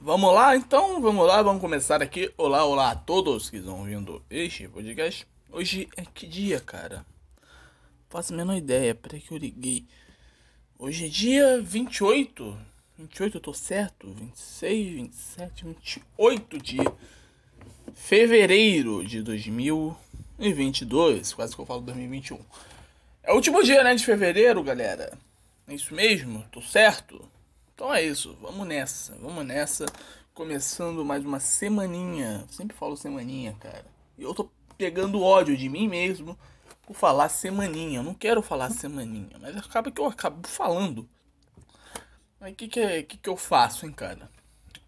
Vamos lá, então, vamos lá, vamos começar aqui. Olá, olá a todos que estão ouvindo este podcast. Hoje é que dia, cara? Faço a menor ideia, peraí que eu liguei. Hoje é dia 28. 28, eu tô certo? 26, 27, 28 de fevereiro de 2022. Quase que eu falo 2021. É o último dia, né, de fevereiro, galera. É isso mesmo? Tô certo? Então é isso, vamos nessa, vamos nessa. Começando mais uma semaninha. sempre falo semaninha, cara. E eu tô pegando ódio de mim mesmo por falar semaninha. Eu não quero falar semaninha, mas acaba que eu acabo falando. Mas o que que, que que eu faço, hein, cara?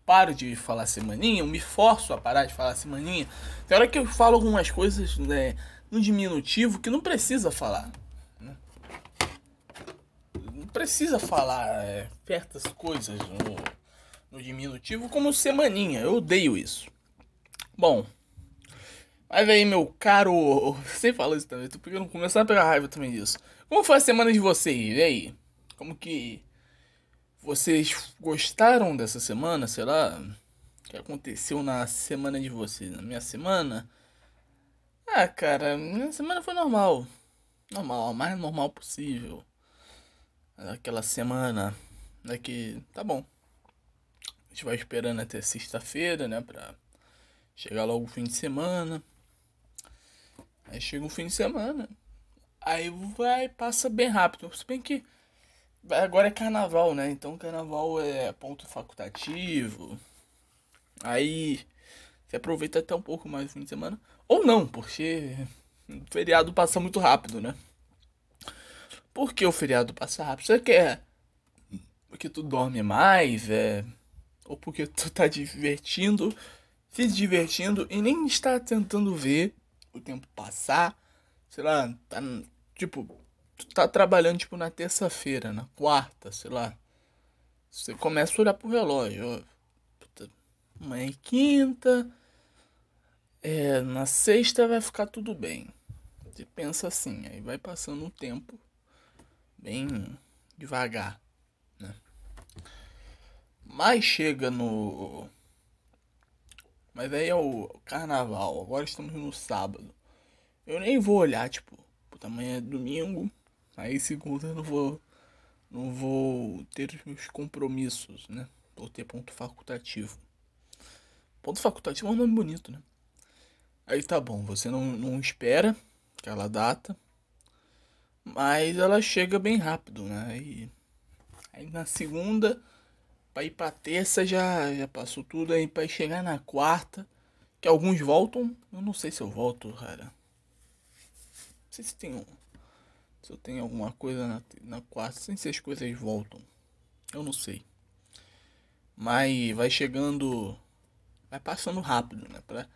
Paro de falar semaninha, eu me forço a parar de falar semaninha. Tem hora que eu falo algumas coisas né, no diminutivo que não precisa falar precisa falar é, certas coisas no, no diminutivo como semaninha. Eu odeio isso. Bom, mas aí, meu caro. Você fala isso também, tô pegando, começando a pegar raiva também disso. Como foi a semana de vocês? E aí? Como que. Vocês gostaram dessa semana? Sei lá. O que aconteceu na semana de vocês? Na minha semana? Ah, cara, minha semana foi normal. Normal, mais normal possível aquela semana daqui tá bom. A gente vai esperando até sexta-feira, né, pra chegar logo o fim de semana. Aí chega o fim de semana. Aí vai, passa bem rápido. Se bem que agora é carnaval, né? Então carnaval é ponto facultativo. Aí você aproveita até um pouco mais o fim de semana. Ou não, porque o feriado passa muito rápido, né? Por que o feriado passa rápido? Você quer porque tu dorme mais, é, ou porque tu tá divertindo, se divertindo e nem está tentando ver o tempo passar, sei lá, tá, tipo, tu tá trabalhando tipo na terça-feira, na quarta, sei lá. Você começa a olhar pro relógio, puta, amanhã é quinta, é, na sexta vai ficar tudo bem. Você pensa assim, aí vai passando o tempo bem devagar, né? Mas chega no. Mas aí é o carnaval, agora estamos no sábado. Eu nem vou olhar, tipo, puta, amanhã é domingo, aí segunda eu não vou. Não vou ter os meus compromissos, né? Vou ter ponto facultativo. Ponto facultativo é um nome bonito, né? Aí tá bom, você não, não espera aquela data, mas ela chega bem rápido, né? E aí na segunda, para ir pra terça já, já passou tudo. Aí para chegar na quarta, que alguns voltam. Eu não sei se eu volto, cara. Não sei se tem um. Se eu tenho alguma coisa na, na quarta, sem se as coisas voltam. Eu não sei. Mas vai chegando. Vai passando rápido, né? Pra,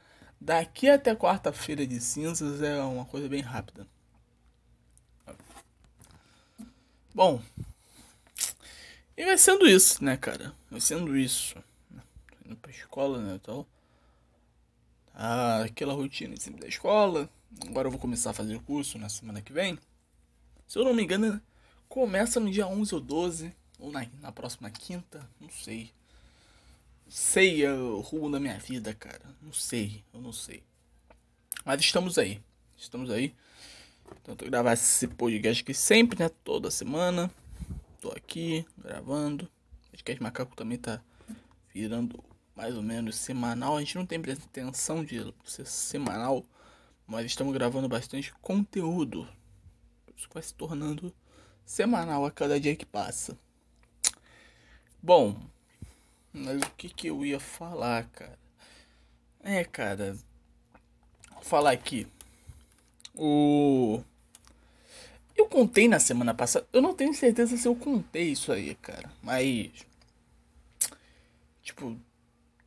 daqui até quarta-feira de cinzas é uma coisa bem rápida. Bom. E vai sendo isso, né, cara? Vai sendo isso. Tô indo pra escola, né, tal. Ah, aquela rotina sempre da escola. Agora eu vou começar a fazer o curso na semana que vem. Se eu não me engano, começa no dia 11 ou 12. Ou na, na próxima quinta. Não sei. Sei o rumo da minha vida, cara. Não sei. Eu não sei. Mas estamos aí. Estamos aí. Tento gravar esse podcast aqui sempre, né? Toda semana. Tô aqui gravando. O podcast Macaco também tá virando mais ou menos semanal. A gente não tem pretensão de ser semanal, mas estamos gravando bastante conteúdo. Isso vai se tornando semanal a cada dia que passa. Bom, mas o que que eu ia falar, cara? É, cara, vou falar aqui. O. Eu contei na semana passada. Eu não tenho certeza se eu contei isso aí, cara. Mas. Tipo.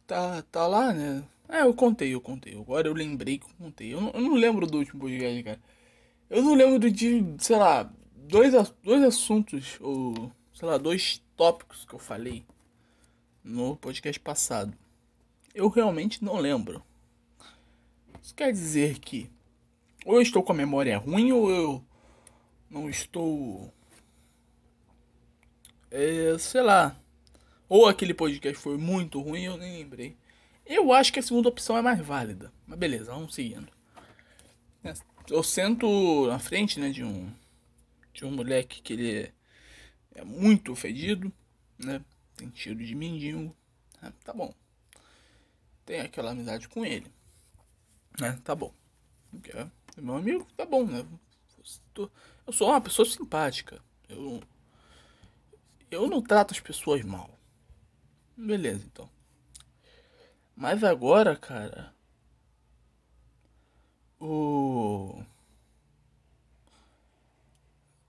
Tá, tá lá, né? É, eu contei, eu contei. Agora eu lembrei que eu contei. Eu não, eu não lembro do último podcast, cara. Eu não lembro de, sei lá, dois, dois assuntos, ou, sei lá, dois tópicos que eu falei no podcast passado. Eu realmente não lembro. Isso quer dizer que ou eu estou com a memória ruim ou eu não estou. É, sei lá. Ou aquele podcast foi muito ruim, eu nem lembrei. Eu acho que a segunda opção é mais válida. Mas beleza, vamos seguindo. Eu sento na frente, né, de um de um moleque que ele é, muito fedido, né? Tem cheiro de mendigo. Né? Tá bom. Tem aquela amizade com ele. Né? Tá bom. É meu amigo, tá bom, né? Eu sou uma pessoa simpática. Eu, eu não trato as pessoas mal. Beleza, então. Mas agora, cara. O.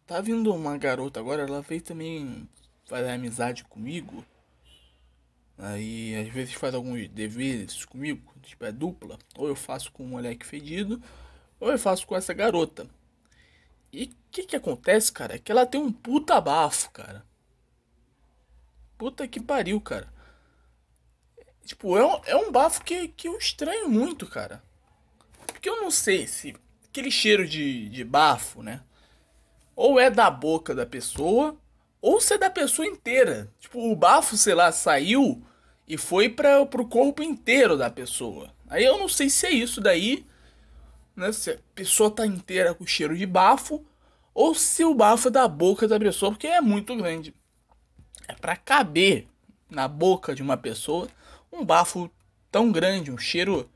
Tá vindo uma garota agora, ela veio também fazer amizade comigo. Aí às vezes faz alguns deveres comigo, tipo é dupla. Ou eu faço com um moleque fedido, ou eu faço com essa garota. E o que que acontece, cara? É que ela tem um puta bafo, cara. Puta que pariu, cara. Tipo, é um, é um bafo que, que eu estranho muito, cara. Porque eu não sei se aquele cheiro de, de bafo, né? Ou é da boca da pessoa, ou se é da pessoa inteira. Tipo, o bafo, sei lá, saiu e foi para pro corpo inteiro da pessoa. Aí eu não sei se é isso daí, né? Se a pessoa tá inteira com cheiro de bafo, ou se o bafo é da boca da pessoa, porque é muito grande. É para caber na boca de uma pessoa um bafo tão grande, um cheiro.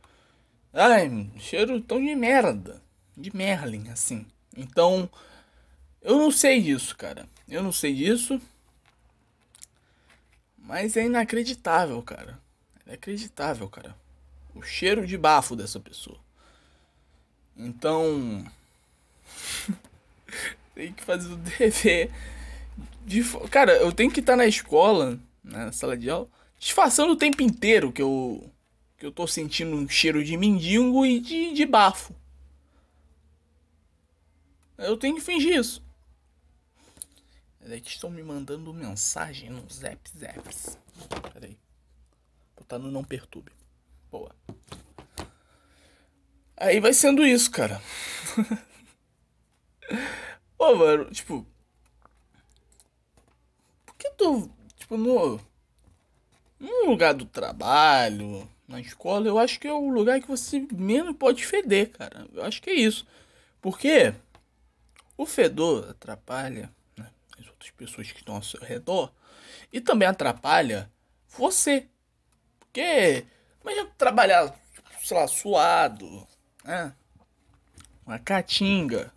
Ai, um cheiro tão de merda. De Merlin, assim. Então, eu não sei disso, cara. Eu não sei disso. Mas é inacreditável, cara. É inacreditável, cara. O cheiro de bafo dessa pessoa. Então. tem que fazer o dever. De... Cara, eu tenho que estar na escola, né, na sala de aula, disfarçando o tempo inteiro que eu. Que eu tô sentindo um cheiro de mendigo e de, de bafo. Eu tenho que fingir isso. É que estão me mandando mensagem no Zap Zaps. Pera aí. Botar no não perturbe. Boa. Aí vai sendo isso, cara. Pô, mano, tipo. Por que tu. Tipo, no. No lugar do trabalho, na escola, eu acho que é o lugar que você menos pode feder, cara. Eu acho que é isso. Porque o fedor atrapalha as outras pessoas que estão ao seu redor e também atrapalha você. Porque imagina trabalhar, sei lá, suado, né? Uma caatinga.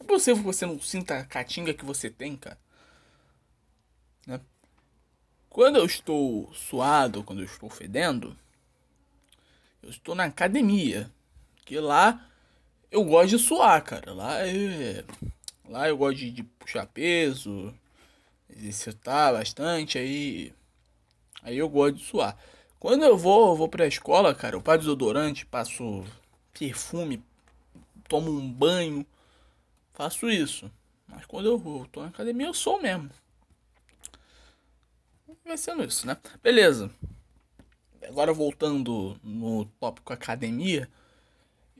É possível que você não sinta a caatinga que você tem, cara. Né? Quando eu estou suado, quando eu estou fedendo, eu estou na academia. Que lá eu gosto de suar, cara. Lá é Lá eu gosto de, de puxar peso, exercitar bastante, aí. Aí eu gosto de suar. Quando eu vou, eu vou pra escola, cara, eu passo desodorante, passo perfume, tomo um banho, faço isso. Mas quando eu vou, tô na academia, eu sou mesmo. Vai sendo isso, né? Beleza. Agora voltando no tópico academia,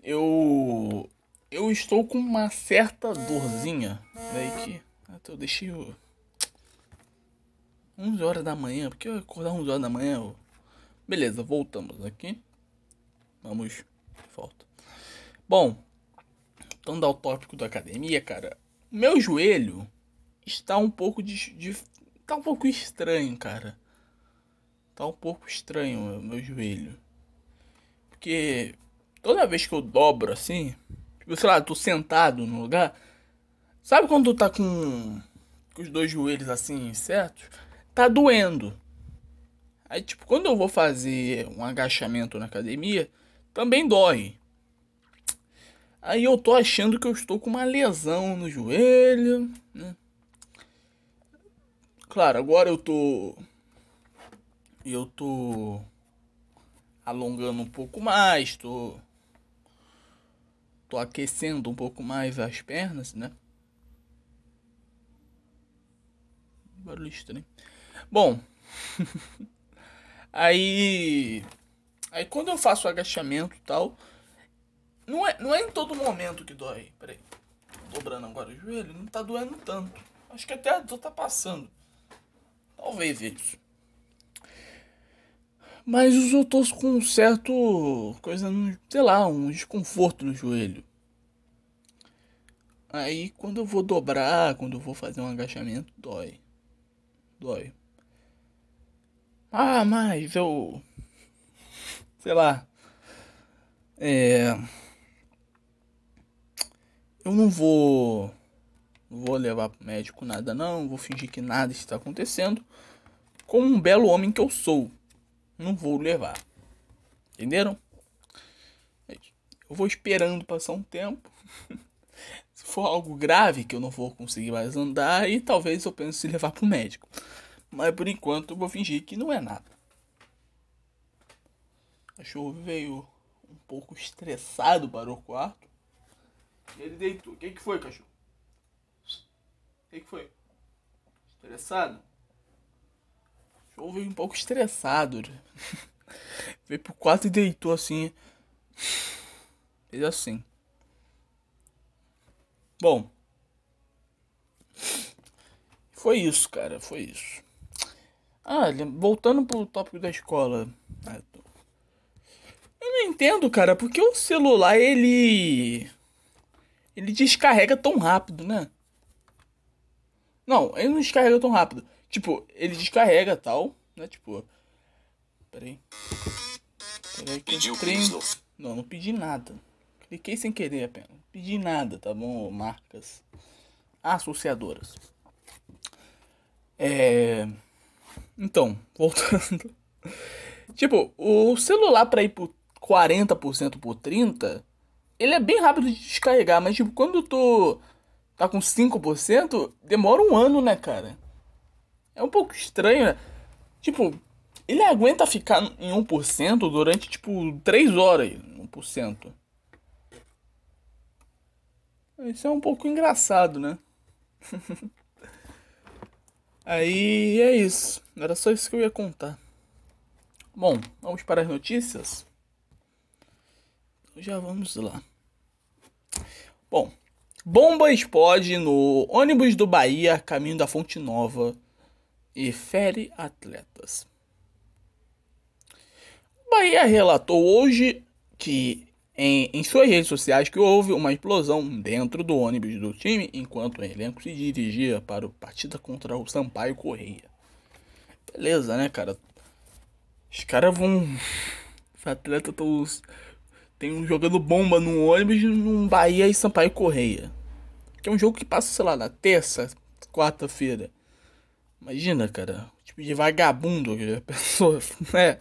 eu eu estou com uma certa dorzinha. Peraí que. Eu deixei o. 11 horas da manhã, porque eu acordar 11 horas da manhã. Eu... Beleza, voltamos aqui. Vamos. Bom, voltando ao tópico da academia, cara. Meu joelho está um pouco de, de. Tá um pouco estranho, cara. Tá um pouco estranho meu, meu joelho. Porque toda vez que eu dobro assim, sei lá, tô sentado no lugar. Sabe quando tu tá com, com os dois joelhos assim certos? Tá doendo. Aí, tipo, quando eu vou fazer um agachamento na academia, também dói. Aí eu tô achando que eu estou com uma lesão no joelho, né? Claro, agora eu tô. Eu tô alongando um pouco mais, tô tô aquecendo um pouco mais as pernas, né? Barulho estranho. Bom, aí, aí quando eu faço agachamento e tal, não é, não é em todo momento que dói. Peraí, dobrando agora o joelho, não tá doendo tanto. Acho que até a dor tá passando. Talvez isso. Mas eu tô com um certo. coisa, sei lá, um desconforto no joelho. Aí quando eu vou dobrar, quando eu vou fazer um agachamento, dói. Dói. Ah, mas eu. Sei lá. É. Eu não vou. Vou levar pro médico nada, não. Vou fingir que nada está acontecendo. Como um belo homem que eu sou. Não vou levar. Entenderam? Eu vou esperando passar um tempo. Se for algo grave que eu não vou conseguir mais andar, e talvez eu pense em levar pro médico. Mas por enquanto eu vou fingir que não é nada. O cachorro veio um pouco estressado para o quarto. Ele deitou. O que, que foi, cachorro? O que, que foi? Estressado? O cachorro veio um pouco estressado. veio pro quarto e deitou assim. Fez assim. Bom. Foi isso, cara. Foi isso. Ah, voltando pro tópico da escola. Ah, eu não entendo, cara, porque o celular ele. Ele descarrega tão rápido, né? Não, ele não descarrega tão rápido. Tipo, ele descarrega tal, né? Tipo. Peraí. Peraí que Pediu trem... Não, não pedi nada. Cliquei sem querer apenas. Não pedi nada, tá bom? Marcas associadoras. É. Então, voltando. tipo, o celular para ir por 40% por 30%, ele é bem rápido de descarregar, mas tipo, quando tu tá com 5%, demora um ano, né, cara? É um pouco estranho, né? Tipo, ele aguenta ficar em 1% durante, tipo, 3 horas. 1%. Isso é um pouco engraçado, né? Aí é isso. Era só isso que eu ia contar. Bom, vamos para as notícias? Já vamos lá. Bom, bomba explode no ônibus do Bahia, caminho da Fonte Nova, e fere atletas. Bahia relatou hoje que em, em suas redes sociais que houve uma explosão dentro do ônibus do time enquanto o elenco se dirigia para o partida contra o Sampaio Correia. Beleza, né, cara? Os caras vão. Os atletas estão. Tem um jogando bomba no ônibus num Bahia e Sampaio Correia. Que é um jogo que passa, sei lá, na terça, quarta-feira. Imagina, cara. Tipo de vagabundo que a pessoa. né?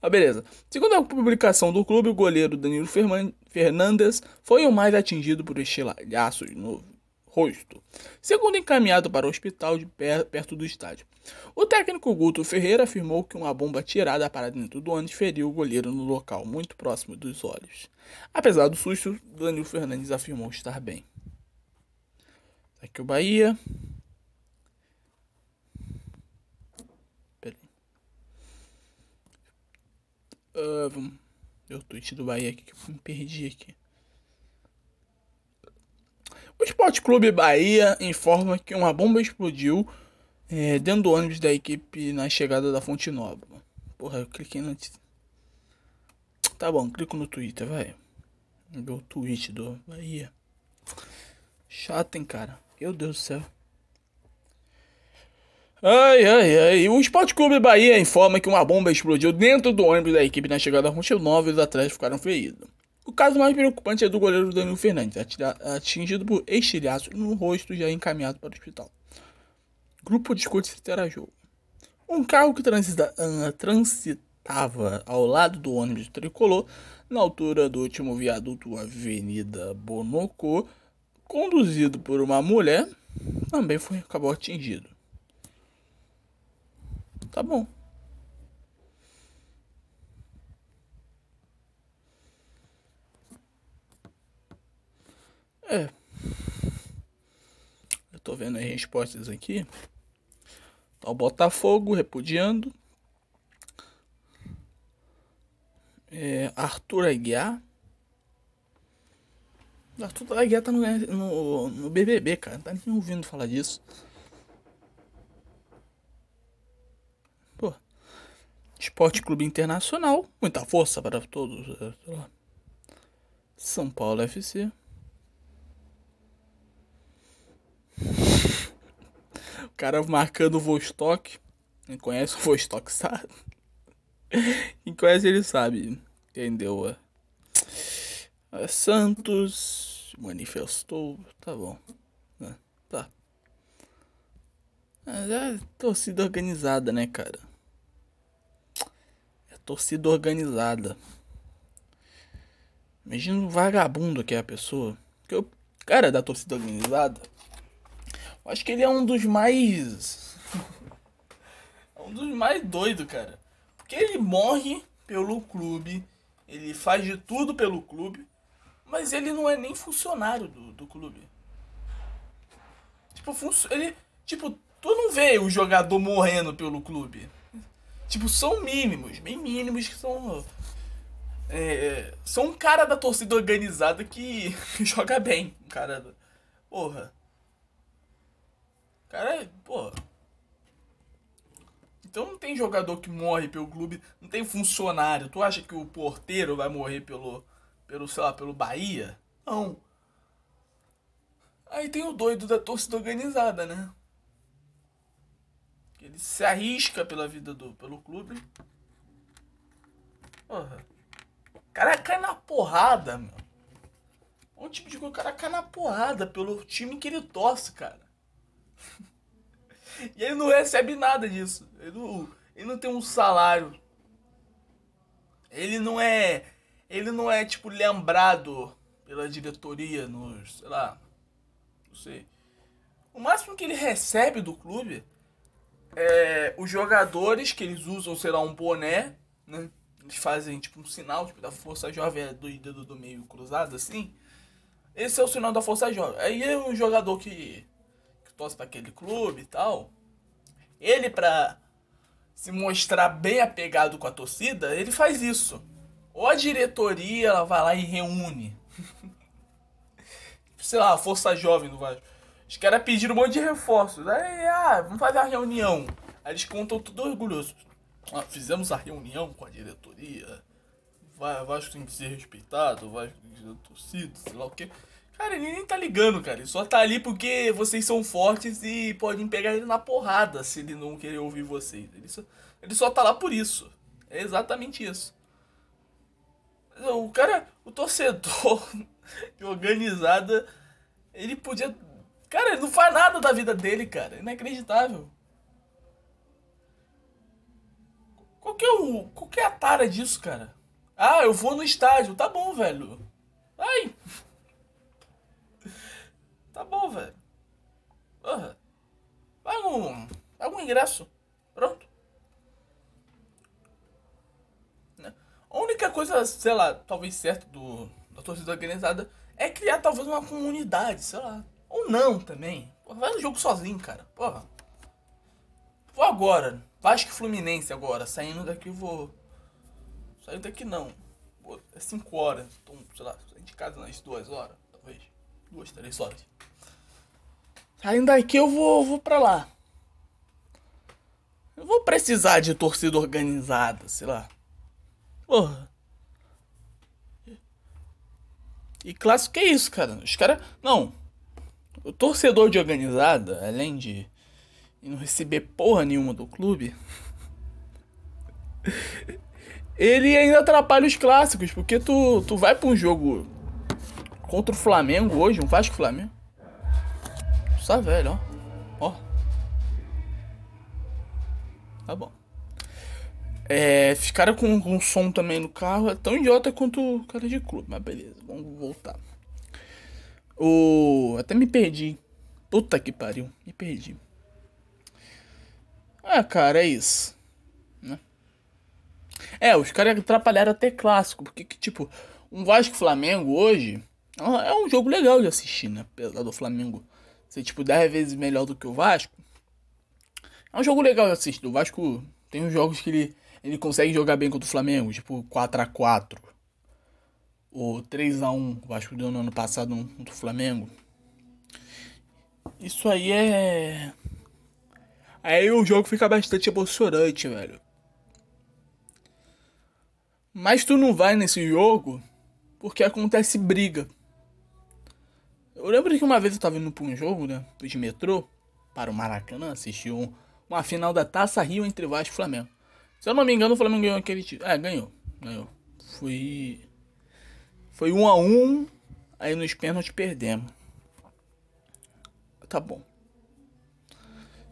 Ah, beleza. Segundo a publicação do clube, o goleiro Danilo Fernandes foi o mais atingido por estilhaços no rosto, segundo encaminhado para o hospital de perto do estádio. O técnico Guto Ferreira afirmou que uma bomba tirada para dentro do ônibus feriu o goleiro no local, muito próximo dos olhos. Apesar do susto, Danilo Fernandes afirmou estar bem. Aqui o Bahia. Uh, vamos ver o tweet do Bahia aqui que eu me perdi aqui. O Esporte Clube Bahia informa que uma bomba explodiu é, dentro do ônibus da equipe na chegada da Fonte Nova. Porra, eu cliquei no. Tá bom, clico no Twitter, vai. O tweet do Bahia. Chato, hein, cara. Meu Deus do céu. Ai, ai, ai. O Esporte Clube Bahia informa que uma bomba explodiu dentro do ônibus da equipe na chegada da Ponte Nova e os atletas ficaram feridos. O caso mais preocupante é do goleiro Danilo Fernandes, atingido por estilhaços no rosto já encaminhado para o hospital. Grupo discute se terá jogo. Um carro que transita, uh, transitava ao lado do ônibus tricolor, na altura do último viaduto Avenida Bonocô, conduzido por uma mulher, também foi, acabou atingido. Tá bom. É. Eu tô vendo as respostas aqui. Tá o Botafogo repudiando. É, Arthur Aguiar. Arthur Aguiar tá no, no, no BBB, cara. Não tá nem ouvindo falar disso. Esporte Clube Internacional, muita força para todos. É, São Paulo FC. O cara marcando o Vostok. Quem conhece o Vostok sabe. Quem conhece ele sabe. Entendeu? É, Santos manifestou. Tá bom. É, tá. Mas é torcida organizada, né, cara? É torcida organizada. Imagina um vagabundo que é a pessoa. Que eu, cara da torcida organizada. Acho que ele é um dos mais. um dos mais doidos, cara. Porque ele morre pelo clube. Ele faz de tudo pelo clube. Mas ele não é nem funcionário do, do clube. Tipo, ele. Tipo, tu não vê o jogador morrendo pelo clube. Tipo, são mínimos, bem mínimos que são. É, são um cara da torcida organizada que joga bem. Um cara. Porra. Cara, porra. Então não tem jogador que morre pelo clube, não tem funcionário. Tu acha que o porteiro vai morrer pelo, pelo sei lá, pelo Bahia? Não. Aí tem o doido da torcida organizada, né? Ele se arrisca pela vida do pelo clube. Porra. O cara cai na porrada, meu. Um tipo de coisa, o cara cai na porrada pelo time que ele torce, cara. e ele não recebe nada disso. Ele não, ele não tem um salário. Ele não é. Ele não é, tipo, lembrado pela diretoria nos. sei lá. Não sei. O máximo que ele recebe do clube é, os jogadores que eles usam, sei lá, um boné, né? Eles fazem tipo um sinal, tipo, da Força Jovem é do dedo do meio cruzado, assim. Esse é o sinal da Força Jovem. Aí é um jogador que, torce para aquele clube e tal. Ele, pra se mostrar bem apegado com a torcida, ele faz isso. Ou a diretoria ela vai lá e reúne. sei lá, a Força Jovem do Vasco os caras pediram um monte de reforços. Aí, ah, vamos fazer a reunião. Aí eles contam tudo orgulhoso. Ah, fizemos a reunião com a diretoria. Vai, Vasco tem que ser respeitado, Vasco tem que ser torcido, sei lá o que. Cara, ele nem tá ligando, cara. Ele só tá ali porque vocês são fortes e podem pegar ele na porrada se ele não querer ouvir vocês. Ele só, ele só tá lá por isso. É exatamente isso. O cara, o torcedor organizada, ele podia Cara, ele não faz nada da vida dele, cara. Inacreditável. Qual que é, o, qual que é a tara disso, cara? Ah, eu vou no estádio. Tá bom, velho. Ai. Tá bom, velho. Porra. Paga um, paga um ingresso. Pronto. Né? A única coisa, sei lá, talvez certa do, da torcida organizada é criar talvez uma comunidade, sei lá. Ou não também. Porra, vai no jogo sozinho, cara. Porra. Vou agora. Vasco Fluminense agora. Saindo daqui vou. Saindo daqui não. É 5 horas. Então, sei lá, sair de casa nas 2 horas, talvez. 2, 3 horas. Saindo daqui eu vou, vou pra lá. Eu vou precisar de torcida organizada, sei lá. Porra. E clássico é isso, cara. Os caras. Não. O torcedor de organizada, além de não receber porra nenhuma do clube, ele ainda atrapalha os clássicos, porque tu, tu vai pra um jogo contra o Flamengo hoje, um Vasco Flamengo. Só velho, ó. Ó. Tá bom. É, ficaram com, com som também no carro, é tão idiota quanto o cara de clube, mas beleza, vamos voltar. O. Até me perdi. Puta que pariu. Me perdi. Ah, cara, é isso. Né? É, os caras atrapalharam até clássico. Porque, tipo, um Vasco Flamengo hoje é um jogo legal de assistir, né? Apesar do Flamengo ser, tipo, 10 vezes melhor do que o Vasco. É um jogo legal de assistir. O Vasco tem uns jogos que ele, ele consegue jogar bem contra o Flamengo, tipo 4x4 o 3 a 1 o Vasco deu no ano passado no Flamengo. Isso aí é. Aí o jogo fica bastante emocionante, velho. Mas tu não vai nesse jogo porque acontece briga. Eu lembro que uma vez eu tava indo pra um jogo, né? De metrô, para o Maracanã, assisti um, uma final da Taça Rio entre Vasco e Flamengo. Se eu não me engano, o Flamengo ganhou aquele título. É, ganhou. Ganhou. Foi. Foi um a um. Aí nos pênaltis perdemos. Tá bom.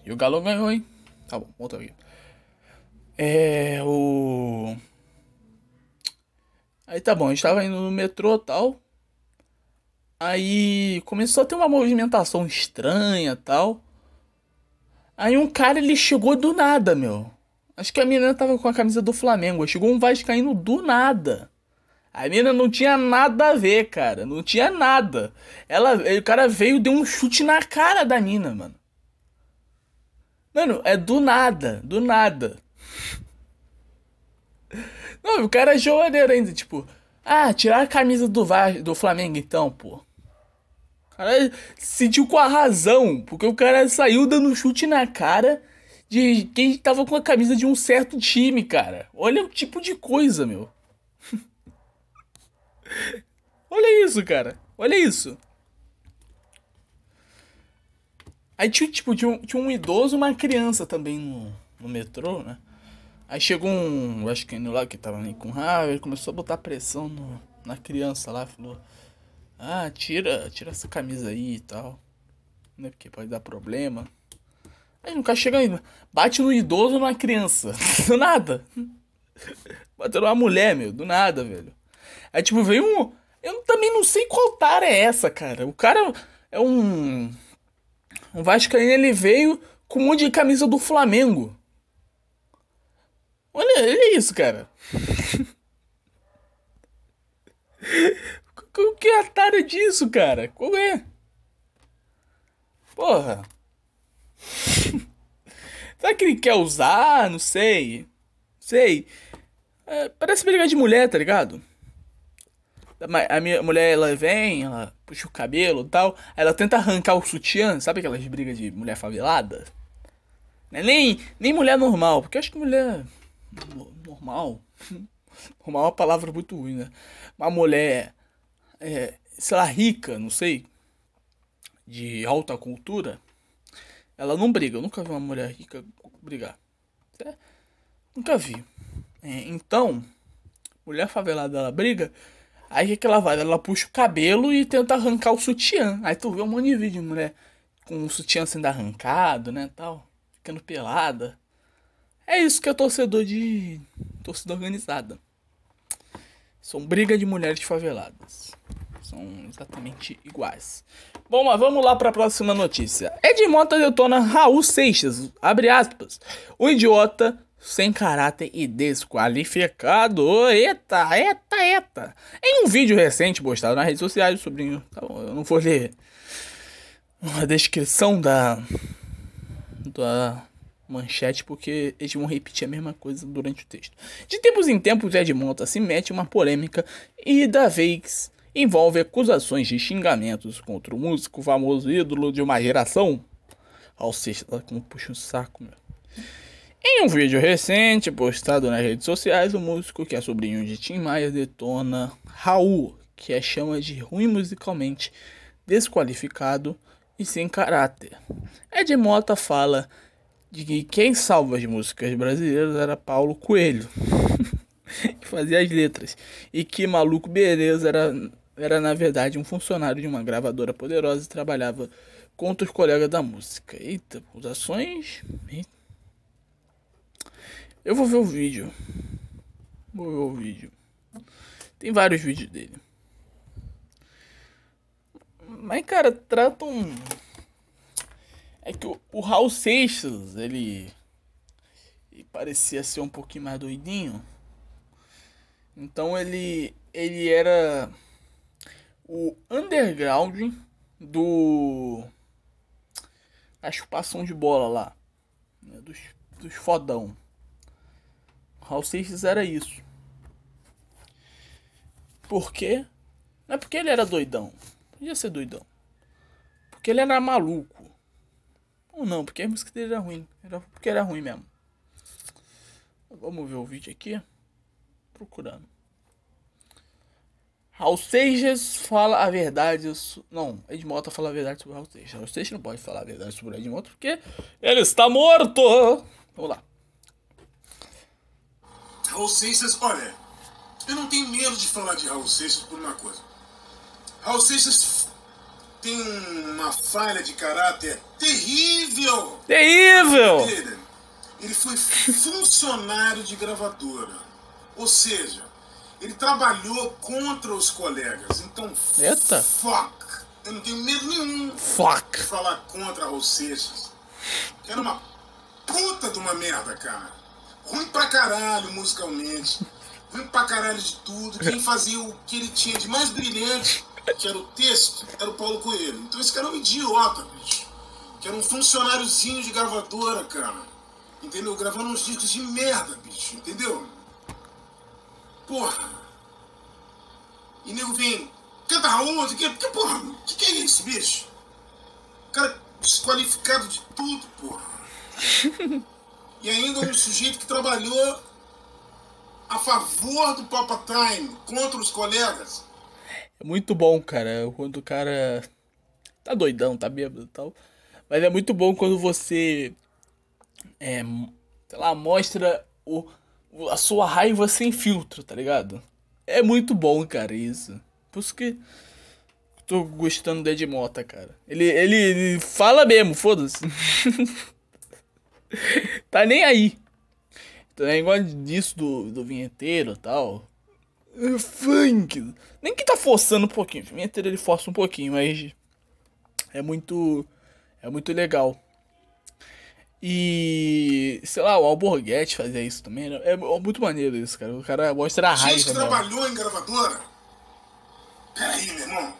E o Galo ganhou, hein? Tá bom, volta aqui. É. O. Aí tá bom, a gente tava indo no metrô tal. Aí começou a ter uma movimentação estranha tal. Aí um cara ele chegou do nada, meu. Acho que a menina tava com a camisa do Flamengo. Chegou um Vascaíno do nada. A menina não tinha nada a ver, cara. Não tinha nada. Ela, o cara veio deu um chute na cara da mina, mano. Mano, é do nada, do nada. Não, o cara é jogadeiro ainda, tipo, ah, tirar a camisa do, do Flamengo então, pô. Cara sentiu com a razão, porque o cara saiu dando chute na cara de quem tava com a camisa de um certo time, cara. Olha o tipo de coisa, meu. Olha isso, cara. Olha isso. Aí tinha, tipo, tinha um, tinha um idoso uma criança também no, no metrô, né? Aí chegou um, acho que lá que tava ali com raiva, ele começou a botar pressão no, na criança lá, falou: Ah, tira, tira essa camisa aí e tal. Né? Porque pode dar problema. Aí nunca chega ainda. Bate no idoso ou na criança. Do nada. Bateu numa mulher, meu. Do nada, velho. Aí tipo, veio um. Eu também não sei qual tara é essa, cara. O cara é um. Um Vascaíno, ele veio com um monte de camisa do Flamengo. Olha, olha isso, cara. O que é a tara disso, cara? Qual é? Porra. Será que ele quer usar? Não sei. Sei. É, parece briga de mulher, tá ligado? A minha mulher, ela vem, ela puxa o cabelo e tal. Ela tenta arrancar o sutiã. Sabe aquelas brigas de mulher favelada? É nem, nem mulher normal. Porque eu acho que mulher normal. Normal é uma palavra muito ruim, né? Uma mulher, é, sei lá, rica, não sei, de alta cultura, ela não briga. Eu nunca vi uma mulher rica brigar. É, nunca vi. É, então, mulher favelada, ela briga. Aí o que, que ela faz? Ela puxa o cabelo e tenta arrancar o sutiã. Aí tu vê um monte de vídeo de mulher com o sutiã sendo arrancado, né, tal. Ficando pelada. É isso que é torcedor de. torcida organizada. São briga de mulheres faveladas. São exatamente iguais. Bom, mas vamos lá para a próxima notícia. Edmonton detona Raul Seixas, abre aspas. O idiota sem caráter e desqualificado. Eita, eita, eita. Em um vídeo recente postado nas redes sociais, sobrinho, tá bom, eu não vou ler a descrição da da manchete porque eles vão repetir a mesma coisa durante o texto. De tempos em tempos, Edmonta se mete uma polêmica e da vez envolve acusações de xingamentos contra o músico famoso ídolo de uma geração. Ou seja, como puxa um saco, meu. Em um vídeo recente postado nas redes sociais, o músico que é sobrinho de Tim Maia detona Raul, que é chama de ruim musicalmente, desqualificado e sem caráter. Ed Mota fala de que quem salva as músicas brasileiras era Paulo Coelho, que fazia as letras, e que Maluco Beleza era, era na verdade um funcionário de uma gravadora poderosa e trabalhava contra os colegas da música. Eita, acusações. Eu vou ver o vídeo. Vou ver o vídeo. Tem vários vídeos dele. Mas, cara, tratam. É que o, Raul Seixas, ele, ele parecia ser um pouquinho mais doidinho. Então ele ele era o underground do a chupação de bola lá, né, dos, dos fodão. Raul Seixas era isso. Por quê? Não é porque ele era doidão. Podia ser doidão. Porque ele era maluco. Ou não, porque a música dele era ruim. Era porque era ruim mesmo. Vamos ver o vídeo aqui. procurando. Raul Seixas fala a verdade. Não, Ed Mota fala a verdade sobre Raul Seixas. Raul Seixas não pode falar a verdade sobre Ed Mota porque ele está morto. Vamos lá. Raul Seixas, olha, eu não tenho medo de falar de Raul Seixas por uma coisa. Raul Seixas tem uma falha de caráter terrível. Terrível! Ele foi funcionário de gravadora. Ou seja, ele trabalhou contra os colegas. Então, Eita. fuck. Eu não tenho medo nenhum Fuck. de falar contra Raul Seixas. Era uma puta de uma merda, cara. Ruim pra caralho musicalmente. Ruim pra caralho de tudo. Quem fazia o que ele tinha de mais brilhante, que era o texto, era o Paulo Coelho. Então esse cara é um idiota, bicho. Que era um funcionáriozinho de gravadora, cara. Entendeu? Gravando uns discos de merda, bicho. Entendeu? Porra. E nego vem, canta Raul, que, que porra, o que, que é isso, bicho? Cara desqualificado de tudo, porra. E ainda um sujeito que trabalhou a favor do Papa Time contra os colegas. É muito bom, cara, quando o cara tá doidão, tá bêbado e tal. Mas é muito bom quando você, é, sei lá, mostra o, a sua raiva sem filtro, tá ligado? É muito bom, cara, isso. Por isso que tô gostando do Ed Mota, cara. Ele, ele, ele fala mesmo, foda-se. tá nem aí. Então é igual disso do, do vinheteiro e tal. É funk. Nem que tá forçando um pouquinho. O vinheteiro ele força um pouquinho, mas. É muito. É muito legal. E. Sei lá, o Alborguete fazia isso também. né? É muito maneiro isso, cara. O cara mostra a Gente raiva. que mesmo. trabalhou em gravadora. Peraí, meu irmão.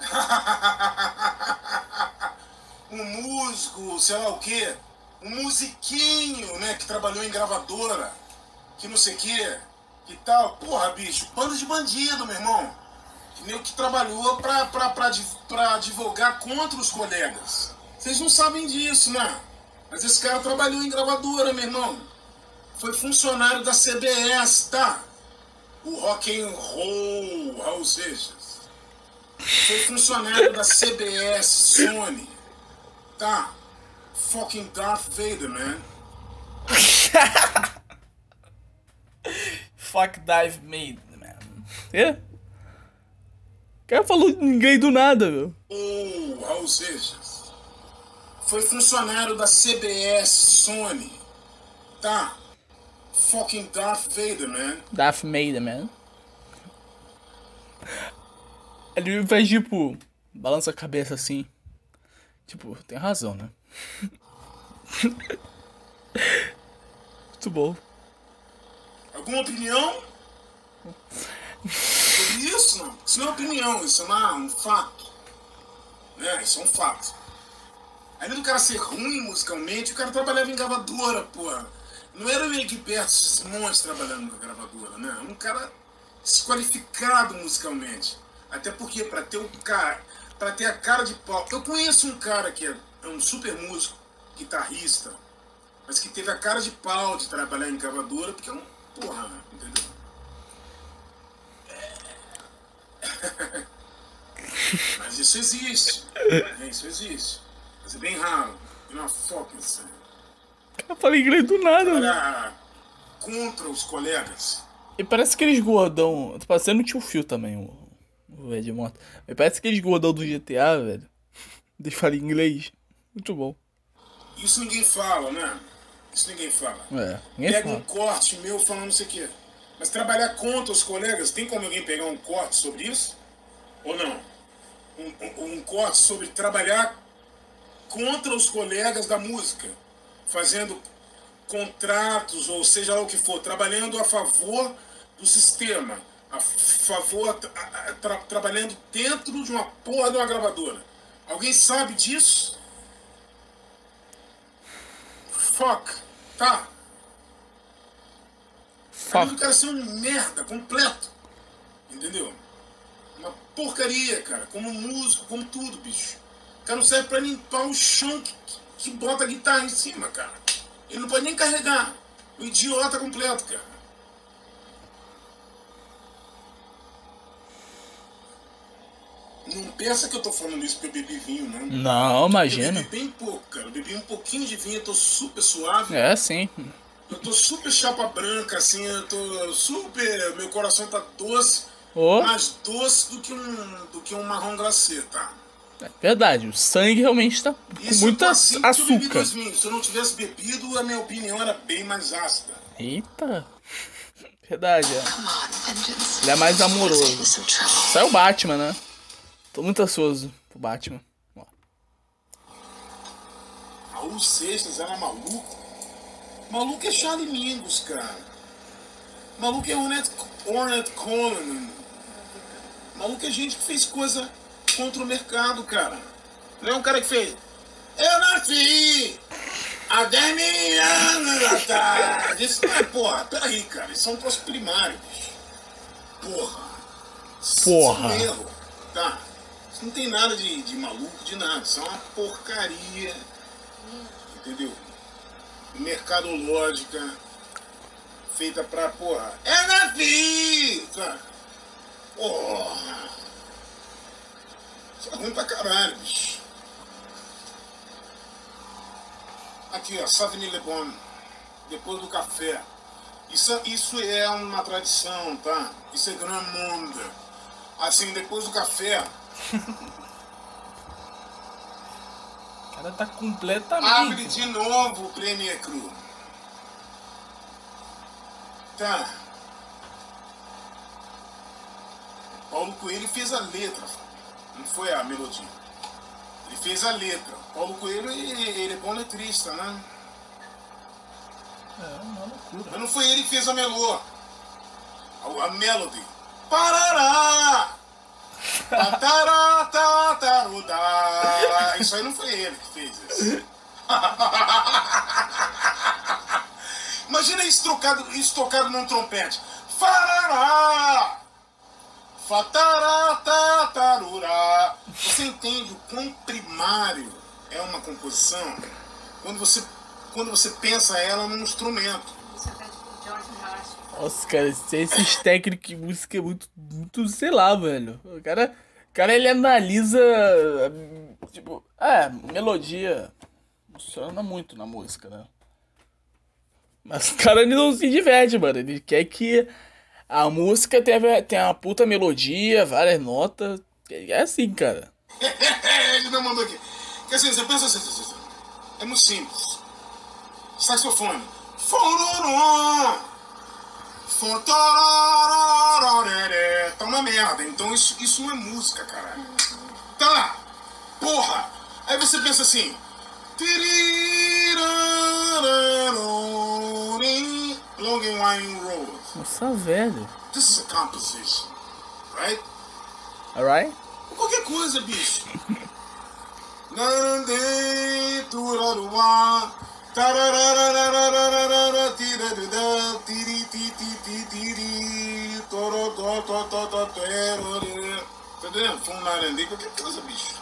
um músico, sei lá o quê. Um musiquinho, né, que trabalhou em gravadora. Que não sei o quê. Que tal. Porra, bicho, bando de bandido, meu irmão. Que nem que trabalhou pra, pra, pra, pra divulgar contra os colegas. Vocês não sabem disso, né? Mas esse cara trabalhou em gravadora, meu irmão. Foi funcionário da CBS, tá? O rock and roll, Raul Seixas. Foi funcionário da CBS, Sony. Tá? Fucking Darth Vader, man. Fuck dive made, man. É? O cara falou inglês do nada, meu. Ô, Raul Seixas. Foi funcionário da CBS, Sony. Tá? Fucking Darth Vader, man. Darth Vader, man. Ele faz tipo. Balança a cabeça assim. Tipo, tem razão, né? Muito bom. Alguma opinião? Sobre isso, não. Isso não é opinião, isso é um fato. Né? Isso é um fato. Além do cara ser ruim musicalmente, o cara trabalhava em gravadora, porra. Não era o Egberto Simões trabalhando na gravadora, né? Um cara desqualificado musicalmente. Até porque, pra ter um cara, para ter a cara de pau. Eu conheço um cara que é é um super músico, guitarrista, mas que teve a cara de pau de trabalhar em gravadora, porque é um. Porra, entendeu? É. Mas isso existe. né? Isso existe. É bem raro. E não foca isso. Eu falei inglês do nada. Trabalhar contra os colegas. E parece aqueles gordão. Tá parecendo o tio Phil também, o, o Mota. Mas parece aqueles gordão do GTA, velho. Deixa eu falar inglês. Muito bom. Isso ninguém fala, né? Isso ninguém fala. É, ninguém Pega um fala. corte meu falando não sei o quê. Mas trabalhar contra os colegas, tem como alguém pegar um corte sobre isso? Ou não? Um, um- um corte sobre trabalhar contra os colegas da música, fazendo contratos, ou seja lá o que for, trabalhando a favor do sistema, a favor, a- a- tra- trabalhando dentro de uma porra de uma gravadora. Alguém sabe disso? Fuck, tá? Do Fuck. cara ser um merda completo. Entendeu? Uma porcaria, cara. Como músico, como tudo, bicho cara não serve pra limpar o chão que, que bota a guitarra em cima, cara. Ele não pode nem carregar. O idiota completo, cara. Não pensa que eu tô falando isso porque eu bebi vinho, né? não. Não, imagina. Eu bebi bem pouco, cara. Eu bebi um pouquinho de vinho, eu tô super suave. É, sim. Eu tô super chapa branca, assim, eu tô super. Meu coração tá doce. Oh. Mais doce do que um, do que um marrom glacê, tá? É verdade, o sangue realmente tá com Isso tô assim, açúcar. Se eu não tivesse bebido, a minha opinião era bem mais ácida. Eita. Verdade, é. Ele é mais amoroso. Saiu o Batman, né? Tô muito ansioso pro Batman. Ó. Raul Seixas era maluco. Maluco é Charlie Mingus, cara. Maluco é Ornette Coleman. Maluco é gente que fez coisa contra o mercado, cara. Não é um cara que fez. Eu nasci há 10 mil anos atrás. Isso não é, porra. Peraí, cara. Isso é um troço primário, bicho. Porra. Porra. Isso é um erro, tá? Isso não tem nada de, de maluco, de nada. Isso é uma porcaria. Entendeu? Mercadológica. Feita pra, porra. É nasci! Cara. Porra. Isso é ruim pra caralho, bicho. Aqui, ó, Savigny Le Bon. Depois do café. Isso, isso é uma tradição, tá? Isso é Grand Monde. Assim, depois do café, O cara tá abre completamente. de novo o Premier Cru. Tá. Paulo Coelho fez a letra, não foi a melodia. Ele fez a letra. Paulo Coelho, ele, ele é bom letrista, né? É uma loucura. Mas não foi ele que fez a melô. A, a melody. Parará! Tatará, tatarudá. Isso aí não foi ele que fez isso. Imagina isso tocado, isso tocado num trompete. Farará! Você entende o quão primário é uma composição quando você, quando você pensa ela num instrumento. Nossa, cara, esse- esses técnicos de música é muito, muito, sei lá, velho. O cara, o cara ele analisa, tipo, é, melodia funciona muito na música, né? Mas o cara ele não se diverte, mano. Ele quer que a música tenha, tenha uma puta melodia, várias notas. É assim, cara. Ele não mandou aqui. Quer dizer, você pensa assim, assim, assim. é muito simples. Saxofone. Tá uma merda. Então isso, isso não é música, caralho. Tá. Porra. Aí você pensa assim. Long and Winding Road. Nossa, velho. This is a composition, right? Alright? Qualquer coisa, bicho. Nande turaruá. Entendeu? Foi um narandê, qualquer coisa, bicho.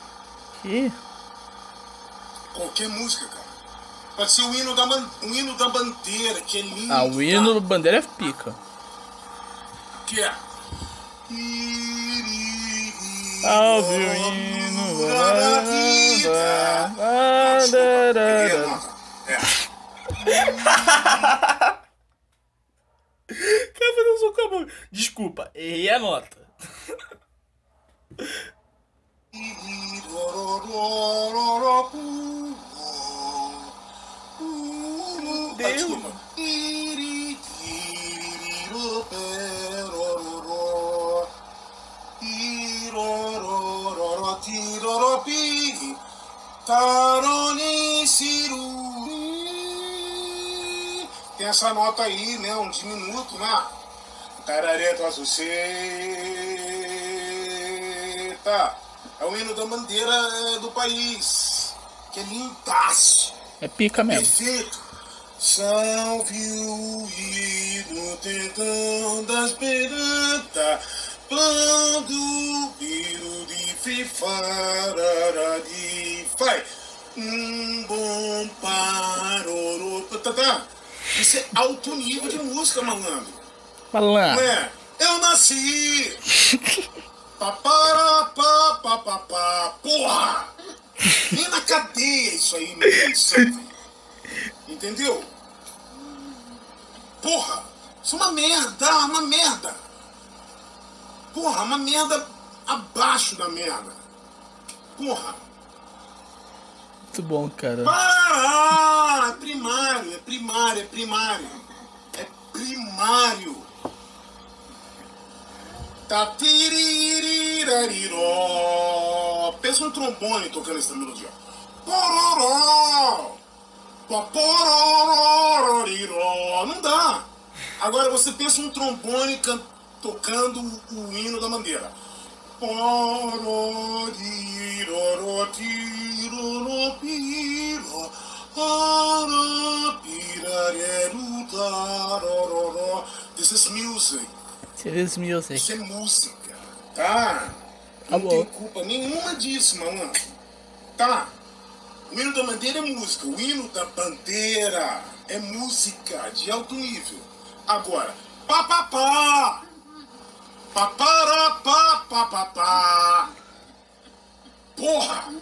Que? Qualquer música, cara. Pode ser o hino da, man- o hino da bandeira, que é lindo. Ah, o hino do bandeira é pica. Que é. Salve o hino. Ah, desculpa, peguei a nota. É. Quer fazer um som com a boca. Desculpa, errei a nota. Desculpa. Tem essa nota aí, né? Um diminuto, né? Tarareto associeta. É o hino da bandeira eh, do país. Que é lindaço. É pica mesmo. Perfeito. Salve o hino tentando a esperança. Quando viro de fifarara de fai. Um bom parorô. Tá, tá. Isso é alto nível de música, malandro. Não Malandro. é? Eu nasci Papara, pá, pá, pá, pá. Porra! Nem na cadeia isso aí, meu Deus do céu, velho. Entendeu? Porra! Isso é uma merda, uma merda. Porra, uma merda abaixo da merda. Porra! Muito bom, cara. Ah, é primário, é primário, é primário. É primário. Tá tiriririrariro. Pensa um trombone tocando essa melodia. Pororó. Não dá. Agora você pensa um trombone can- tocando o hino da bandeira. This is music. Serious Music. Isso é música, tá? Não tem culpa nenhuma disso, malandro. Tá? O hino da bandeira é música. O hino da bandeira é música de alto nível. Agora, pá, pá, pá. Papara, pá, pá, pá, pá. Porra!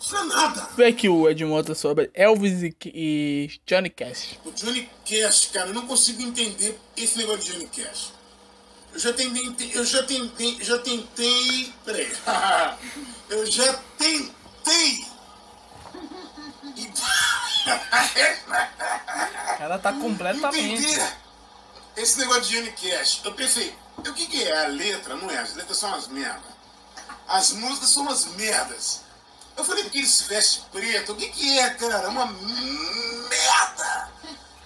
Isso é nada. Vê aqui o Edmota sobre Elvis e, e Johnny Cash. O Johnny Cash, cara, eu não consigo entender esse negócio de Johnny Cash. Eu já tentei, eu já tentei, já tentei, peraí. eu já tentei. E- cara tá completamente. Esse negócio de Johnny Cash. Eu pensei, o que, que é a letra? Não é, as letras são umas merdas. As músicas são umas merdas. Eu falei porque ele se veste preto. O que, que é, cara? Uma merda.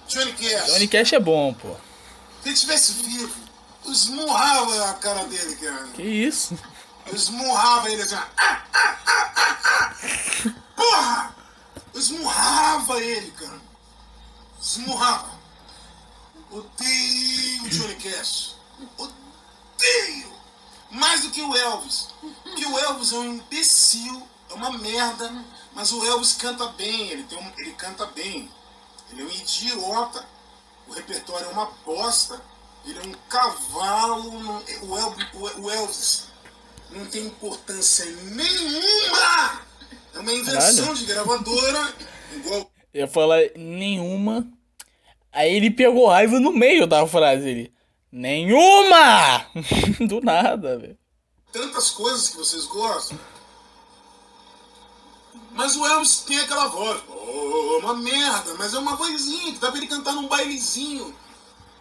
Johnny Cash. Johnny Cash é bom, pô. Se ele tivesse vivo, eu esmurrava a cara dele, cara. Que isso? Eu esmurrava ele assim. Ah, ah, ah, ah, ah. Porra! Eu esmurrava ele, cara. Esmurrava. Odeio o Johnny Cash. Odeio! Mais do que o Elvis. Porque o Elvis é um imbecil, é uma merda, mas o Elvis canta bem, ele, tem um, ele canta bem. Ele é um idiota, o repertório é uma bosta, ele é um cavalo. o Elvis não tem importância nenhuma! É uma invenção Caralho. de gravadora, igual Eu ia falar nenhuma. Aí ele pegou raiva no meio da frase. Ele, nenhuma! Do nada, velho. tantas coisas que vocês gostam. Mas o Elvis tem aquela voz, oh, uma merda, mas é uma vozinha que dá pra ele cantar num bailezinho.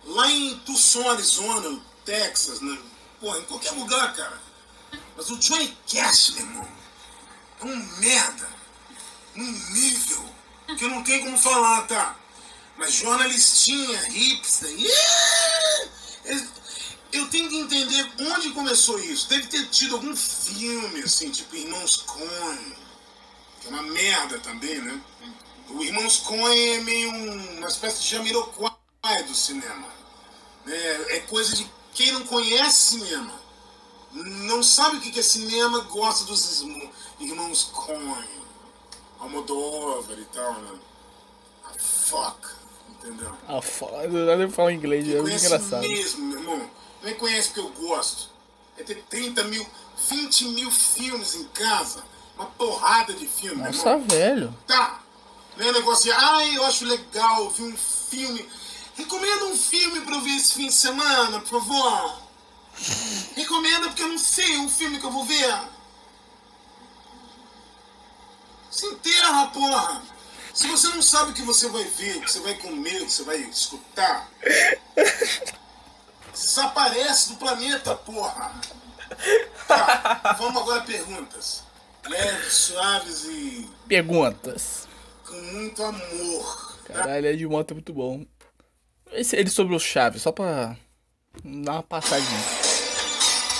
Lá em Tucson, Arizona, Texas, né? Pô, em qualquer lugar, cara. Mas o Johnny Cash, meu irmão, um merda. Num nível que eu não tenho como falar, tá? Mas jornalistinha, hipster, yeah! Eu tenho que entender onde começou isso. Deve ter tido algum filme, assim, tipo Irmãos Coen, que é uma merda também, né? O Irmãos Coen é meio um- uma espécie de Jamiroquai do cinema. É, é coisa de quem não conhece cinema, não sabe o que é cinema, gosta dos Irmãos Coen, Almodóvar e tal, né? Ah, fuck, entendeu? Ah, foda. Nada eu falo inglês, é muito engraçado. mesmo, meu irmão. É conhece porque eu gosto. É ter 30 mil, 20 mil filmes em casa. Uma porrada de filme, meu Nossa, irmão. velho. Tá. Não é negócio de, ai, eu acho legal ver um filme. Recomenda um filme pra eu ver esse fim de semana, por favor. Recomenda porque eu não sei um filme que eu vou ver. Se enterra, porra. Se você não sabe o que você vai ver, o que você vai comer, o que você vai escutar, desaparece do planeta, porra. Tá, vamos agora a perguntas. Leves, suaves e Perguntas. com muito amor. tá? Caralho, é muito bom. Esse, ele sobre os chaves, só pra dar uma passadinha.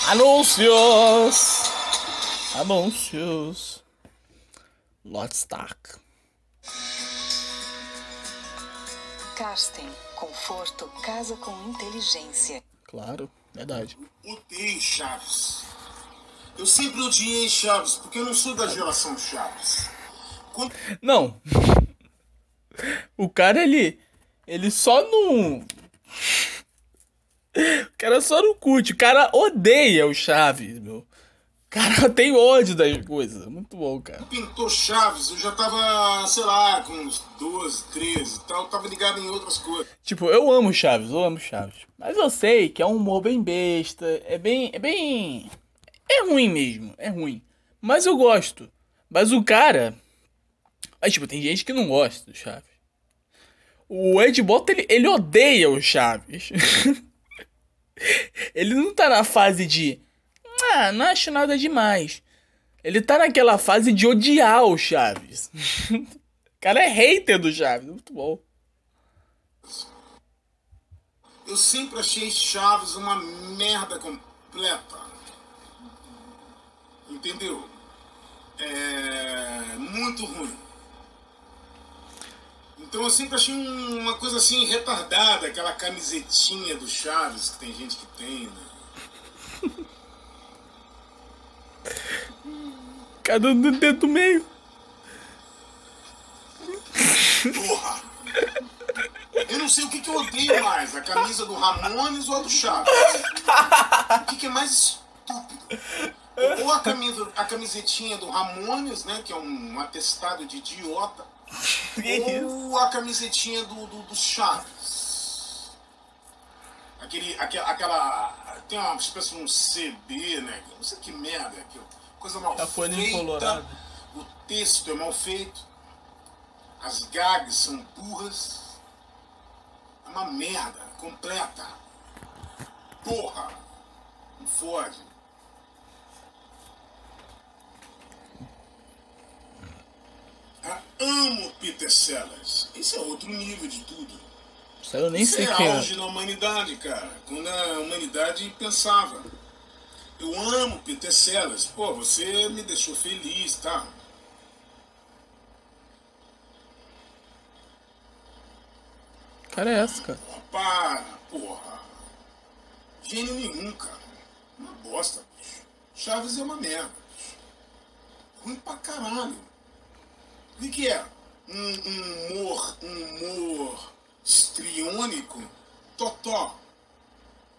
Anúncios! Anúncios. Lord Stark. Karsten, conforto casa com inteligência. Claro, verdade. Odeio Chaves. Eu sempre odiei Chaves, porque eu não sou da geração Chaves. Quando Não. O cara, ele. Ele só não. O cara só não curte. O cara odeia o Chaves, meu. Cara tem ódio das coisas. Muito bom, cara. Pintou Chaves, eu já tava, sei lá, com uns 12, 13 e tal, tava ligado em outras coisas. Tipo, eu amo Chaves, eu amo Chaves. Mas eu sei que é um humor bem besta. É bem. É bem. É ruim mesmo. É ruim. Mas eu gosto. Mas o cara. Mas, tipo, tem gente que não gosta do Chaves. O Ed Bota, ele, ele odeia o Chaves. ele não tá na fase de. Ah, não acho nada demais. Ele tá naquela fase de odiar o Chaves. o cara é hater do Chaves. Muito bom. Eu sempre achei Chaves uma merda completa. Entendeu? É. muito ruim. Então eu sempre achei um- uma coisa assim retardada, aquela camisetinha do Chaves que tem gente que tem, né? Cada um dedo do meio. Porra! Eu não sei o que, que eu odeio mais, a camisa do Ramones ou a do Chaves. O que, que é mais estúpido? Ou a, camisa, a camisetinha do Ramones, né? Que é um atestado de idiota. Ou a camisetinha do, do, do Chaves. Aquele, aquela, aquela. Tem uma espécie de um CD, né? Não sei que merda é aquilo. Coisa mal Capoeira feita. O texto é mal feito. As gags são burras. É uma merda completa. Porra! Não fode. Ah, amo Peter Sellers. Esse é outro nível de tudo. Isso eu nem Isso sei é quem é. auge na humanidade, cara. Quando a humanidade pensava. Eu amo Peter Sellers. Pô, você me deixou feliz, tá? Cara é essa, cara? Para, porra. Gênio nenhum, cara. Uma bosta, bicho. Chaves é uma merda, bicho. Ruim pra caralho. O que, que é? Um, um humor, um humor estriônico? Totó.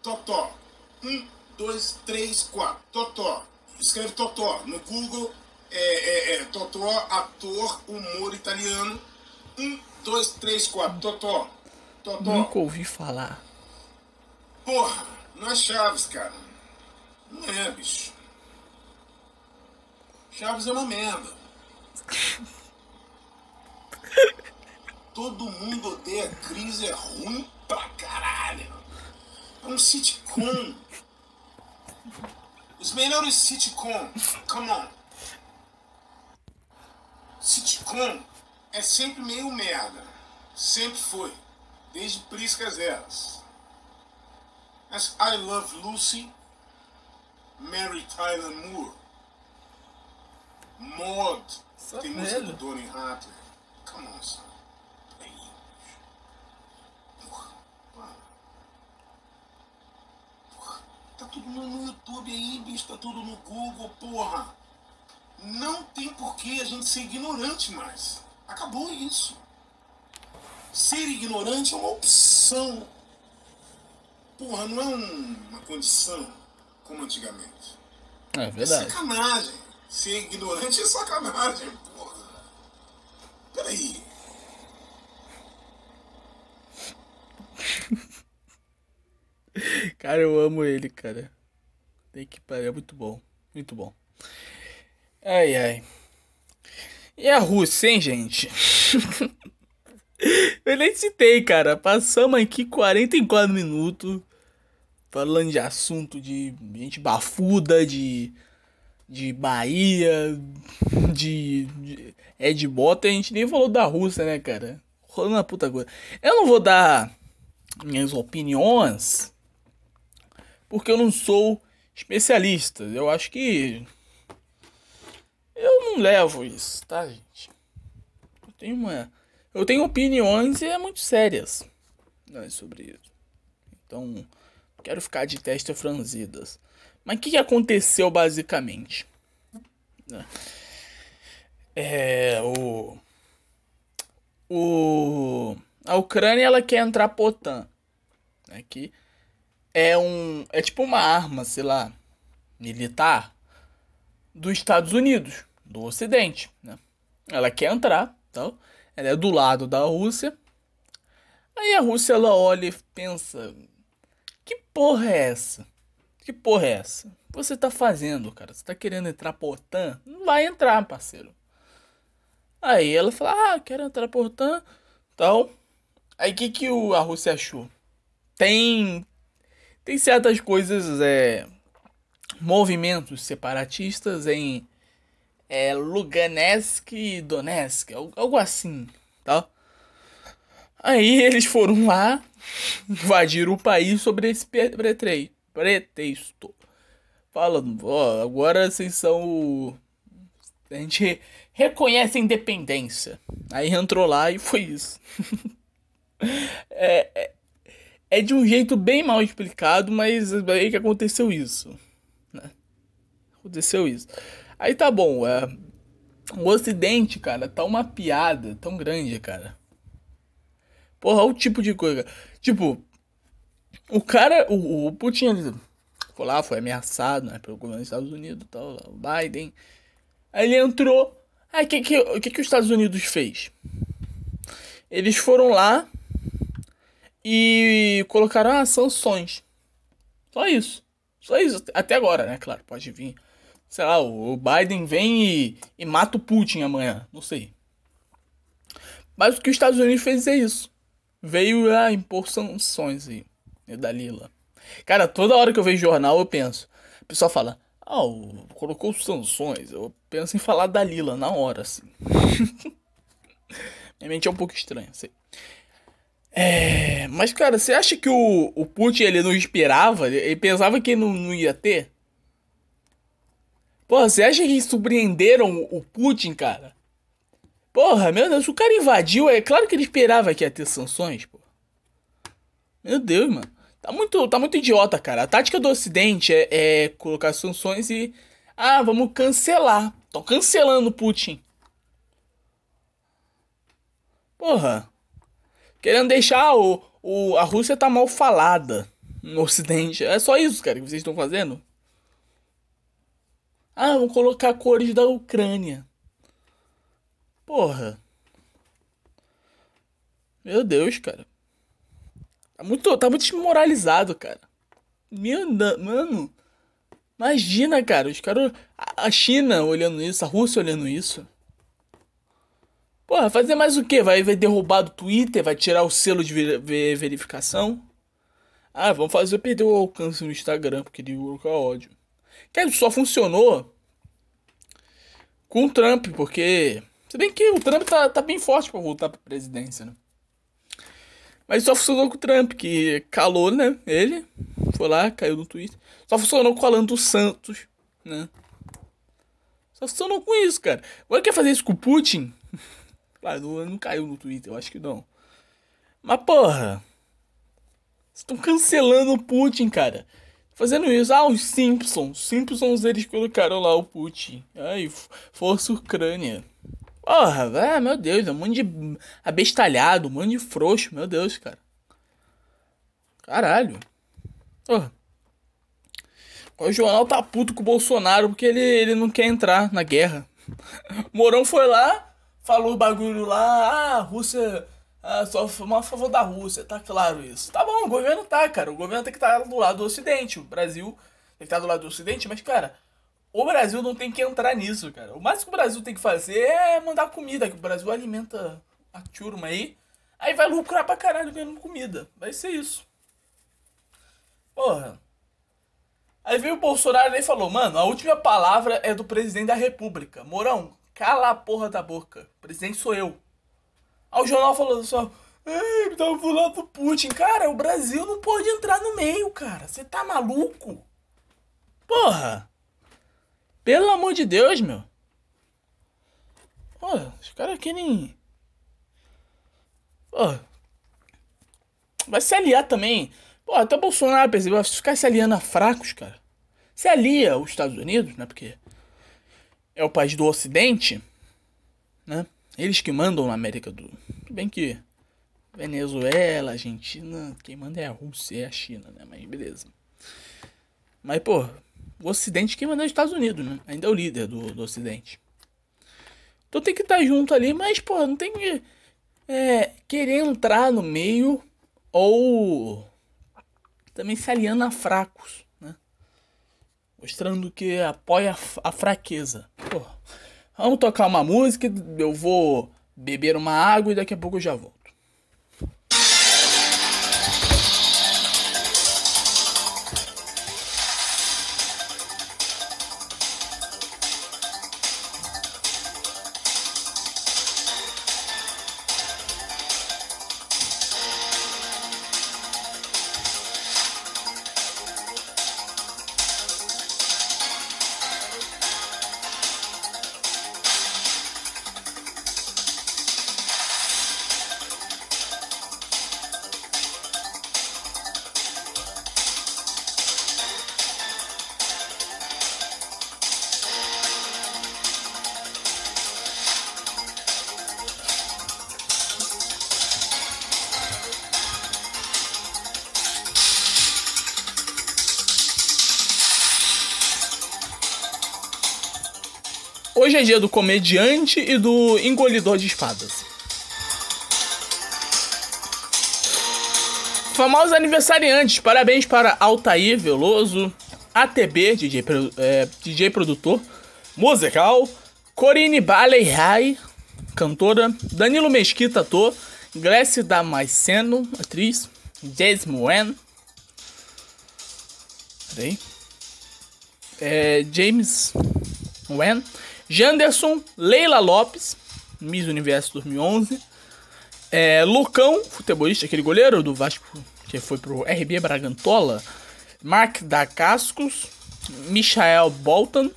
Totó. Um, dois, três, quatro. Totó. Escreve Totó. No Google é, é, é Totó, ator, humor italiano. Um, dois, três, quatro. Totó. Totó. Nunca ouvi falar. Porra, não é Chaves, cara. Não é, bicho. Chaves é uma merda. Todo mundo odeia Cris, é ruim pra caralho. É um sitcom. Os melhores sitcom. Come on. Sitcom é sempre meio merda. Sempre foi. Desde Priscas Eras. As I Love Lucy, Mary Tyler Moore, Maud, tem música do. Donny Hathaway. Come on, son. Aí. Porra, para. Porra, tá tudo no, YouTube aí, bicho, tá tudo no Google, porra. Não tem por que a gente ser ignorante mais. Acabou isso. Ser ignorante é uma opção. Porra, não é um- uma condição como antigamente. É É verdade. sacanagem. Ser ignorante é sacanagem, porra. Peraí. Cara, eu amo ele, cara. Tem que parar, é muito bom. Muito bom. Ai, ai. E a Rússia, hein, gente? eu nem citei, cara. Passamos aqui 44 minutos falando de assunto de gente bafuda, de. de Bahia, de. de Ed Bota. A gente nem falou da Rússia, né, cara? Rolando uma puta coisa. Eu não vou dar minhas opiniões porque eu não sou especialista. Eu acho que eu não levo isso, tá, gente? Eu tenho uma eu tenho opiniões e é muito sérias né, sobre isso. Então, quero ficar de testa franzidas. Mas o que, aconteceu basicamente? Né? É o o a Ucrânia ela quer entrar pra OTAN, né, é um. É tipo uma arma, sei lá, militar dos Estados Unidos, do Ocidente. Né? Ela quer entrar, então, ela é do lado da Rússia. Aí a Rússia ela olha e pensa: que porra é essa? Que porra é essa? Você tá fazendo, cara? Você tá querendo entrar por OTAN? Não vai entrar, parceiro. Aí ela fala: ah, quero entrar por OTAN. Então, aí o que, que o, a Rússia achou? Tem. Tem certas coisas, é. Movimentos separatistas em é, Lugansk e Donetsk, algo assim, tá? Aí eles foram lá, invadiram o país sobre esse pretexto. Falando, ó, agora vocês são o... A gente reconhece a independência. Aí entrou lá e foi isso. é, é, é, de um jeito bem mal explicado, mas é aí que aconteceu isso. Né? Aconteceu isso. Aí tá bom, é, o Ocidente, cara, tá uma piada tão grande, cara. Porra, o tipo de coisa. Tipo, o cara, o, o Putin, ele foi lá, foi ameaçado, né, pelo governo dos Estados Unidos e tal, o Biden. Aí ele entrou. Aí o que, que, que, que os Estados Unidos fez? Eles foram lá e colocaram ah, sanções. Só isso. Só isso. Até agora, né? Claro, pode vir sei lá, o Biden vem e, e mata o Putin amanhã, não sei. Mas o que os Estados Unidos fez é isso. Veio a impor sanções aí, da Lila. Cara, toda hora que eu vejo jornal eu penso. O pessoal fala, ah, oh, colocou sanções. Eu penso em falar da Lila na hora, assim. Minha mente é um pouco estranha, sei. É, mas, cara, você acha que o, o Putin ele não esperava? Ele pensava que não, não ia ter? Porra, você acha que surpreenderam o Putin, cara? Porra, meu Deus, o cara invadiu, é claro que ele esperava que ia ter sanções, pô. Meu Deus, mano. Tá muito, tá muito idiota, cara. A tática do Ocidente é, é colocar sanções e. Ah, vamos cancelar. Tô cancelando o Putin. Porra. Querendo deixar o, o, a Rússia tá mal falada no Ocidente. É só isso, cara, que vocês estão fazendo? Ah, vamos colocar cores da Ucrânia. Porra. Meu Deus, cara. Tá muito, tá muito desmoralizado, cara. Meu, mano. Imagina, cara, os caras. A China olhando isso, a Rússia olhando isso. Porra, fazer mais o quê? Vai, vai derrubar do Twitter? Vai tirar o selo de ver, verificação? Ah, vamos fazer perder o alcance no Instagram, porque ele colocar ódio. Que só funcionou com o Trump, porque. Se bem que o Trump tá, tá bem forte para voltar pra presidência, né? Mas só funcionou com o Trump, que calou, né? Ele foi lá, caiu no Twitter. Só funcionou com o Alan dos Santos, né? Só funcionou com isso, cara. Agora quer fazer isso com o Putin? Claro, não, não caiu no Twitter, eu acho que não. Mas porra. Estão cancelando o Putin, cara fazendo isso. Ah, os Simpsons. Simpsons eles colocaram lá o Putin. Ai, Força Ucrânia. Porra, velho, meu Deus, é um monte de abestalhado, um monte de frouxo, meu Deus, cara. Caralho. Porra. O jornal tá puto com o Bolsonaro porque ele, ele não quer entrar na guerra. Morão foi lá, falou o bagulho lá, ah, a Rússia ah, só a favor da Rússia, tá claro isso. Tá bom, o governo tá, cara. O governo tem que estar tá do lado do Ocidente. O Brasil tem que estar tá do lado do Ocidente, mas, cara, o Brasil não tem que entrar nisso, cara. O máximo que o Brasil tem que fazer é mandar comida, que o Brasil alimenta a turma aí. Aí vai lucrar pra caralho ganhando comida. Vai ser isso. Porra. Aí veio o Bolsonaro e falou, mano, a última palavra é do presidente da república. Morão, cala a porra da boca. O presidente sou eu. Aí o jornal falando só. Ei, tava falando do Putin. Cara, o Brasil não pode entrar no meio, cara. Você tá maluco? Porra! Pelo amor de Deus, meu. Porra, os caras querem. Porra. Vai se aliar também. Pô, até o Bolsonaro percebeu. Vai ficar se aliando a fracos, cara. Se alia os Estados Unidos, né? Porque é o país do Ocidente, né? Eles que mandam na América do. Bem que Venezuela, Argentina, quem manda é a Rússia, é a China, né? Mas beleza. Mas, pô, o Ocidente quem manda é os Estados Unidos, né? Ainda é o líder do, do Ocidente. Então tem que estar junto ali, mas, pô, não tem que é, querer entrar no meio ou também se aliando a fracos? Mostrando que apoia a fraqueza. Vamos tocar uma música, eu vou beber uma água e daqui a pouco eu já volto. Do comediante e do engolidor de espadas. Famosos aniversariantes, parabéns para Altair Veloso, ATB, DJ, é, DJ produtor, musical, Corine Baley Rai, cantora, Danilo Mesquita, ator, Grécia Damasceno, atriz, Wen, peraí, é, James Wen, Janderson, Leila Lopes, Miss Universo 2011. É, Lucão, futebolista, aquele goleiro do Vasco que foi pro RB Bragantola. Mark Dacascos, Michael Bolton,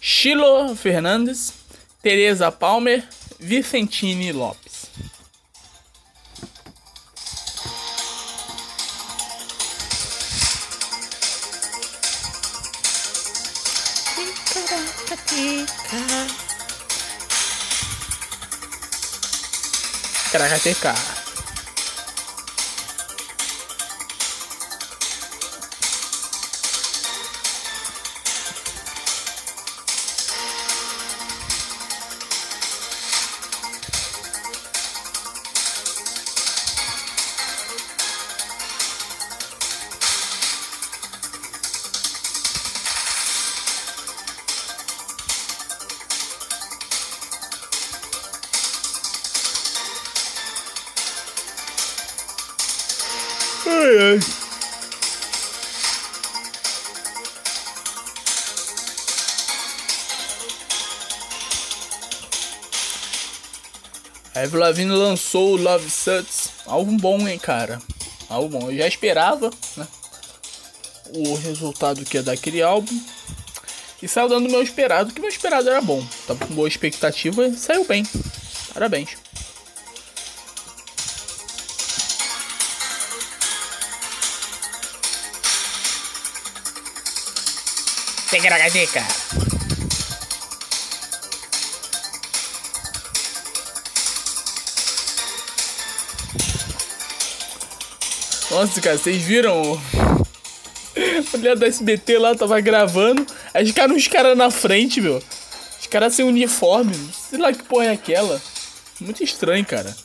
Chilo Fernandes, Teresa Palmer, Vicentini Lopes. Karateca. A Avril Lavigne lançou Love Sucks, álbum bom, hein, cara. Álbum bom. Eu já esperava, né? O resultado que ia dar aquele álbum. E saiu dando o meu esperado, que meu esperado era bom. Tava com boa expectativa e saiu bem. Parabéns. Ticaracatica. Nossa, cara, vocês viram? A mulher da SBT lá tava gravando. Aí ficaram uns caras na frente, meu. Os caras sem uniforme. Sei lá que porra é aquela. Muito estranho, cara.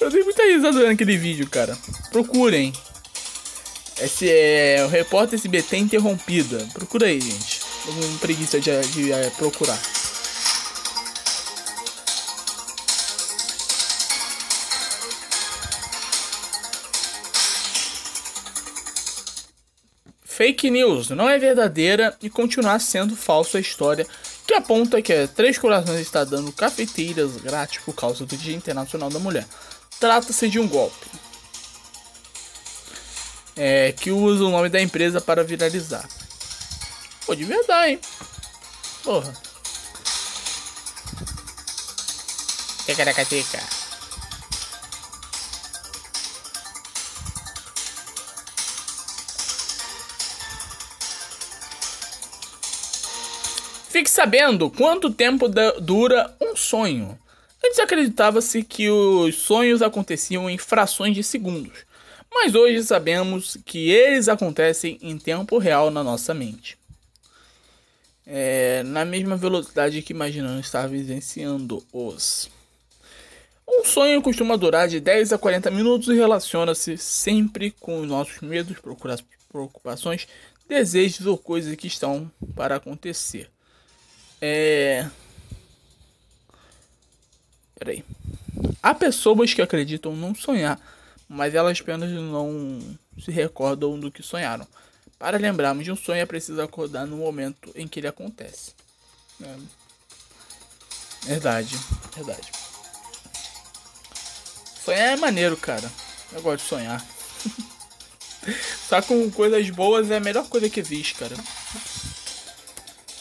Eu dei muita risada naquele vídeo, cara. Procurem. Esse é o repórter SBT interrompida. Procura aí, gente. Tô com preguiça de, de, de é, procurar. Fake news não é verdadeira e continuar sendo falsa a história que aponta que a Três Corações está dando cafeteiras grátis por causa do Dia Internacional da Mulher. Trata-se de um golpe é, que usa o nome da empresa para viralizar. Pô, de verdade, hein? Porra. Ticaracatica. Fique sabendo quanto tempo dura um sonho. Antes acreditava-se que os sonhos aconteciam em frações de segundos, mas hoje sabemos que eles acontecem em tempo real na nossa mente. É, na mesma velocidade que imaginamos estar vivenciando-os. Um sonho costuma durar de 10 a 40 minutos e relaciona-se sempre com os nossos medos, preocupações, desejos ou coisas que estão para acontecer. É. Peraí. Há pessoas que acreditam não sonhar, mas elas apenas não se recordam do que sonharam. Para lembrarmos de um sonho é preciso acordar no momento em que ele acontece. É. Verdade, verdade. Sonhar é maneiro, cara. Eu gosto de sonhar. Só com coisas boas é a melhor coisa que existe, cara.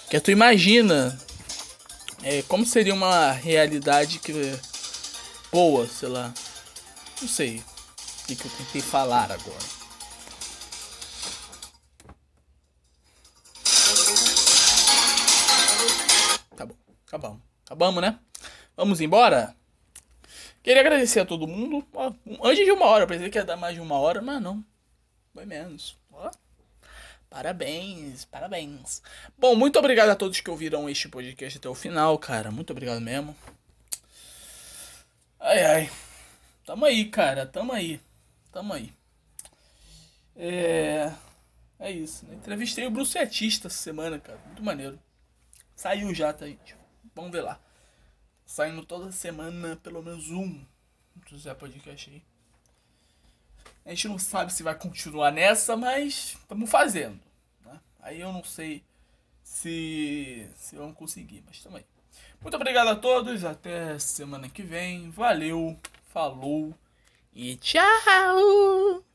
Que tu imagina é, como seria uma realidade que boa, sei lá. Não sei o que, que eu tentei falar agora. Tá bom, acabamos. Acabamos, né? Vamos embora? Queria agradecer a todo mundo. Antes de uma hora, pensei que ia dar mais de uma hora, mas não. Foi menos. Parabéns, parabéns. Bom, muito obrigado a todos que ouviram este podcast até o final, cara. Muito obrigado mesmo. Ai, ai. Tamo aí, cara. Tamo aí. Tamo aí. É. É isso. Né? Entrevistei o Bruce Etista essa semana, cara. Muito maneiro. Saiu já, tá, gente? Vamos ver lá. Saindo toda semana, pelo menos um. Zé Podcast aí. A gente não sabe se vai continuar nessa, mas estamos fazendo. Né? Aí eu não sei se, se vamos conseguir, mas também. Muito obrigado a todos. Até semana que vem. Valeu, falou e tchau!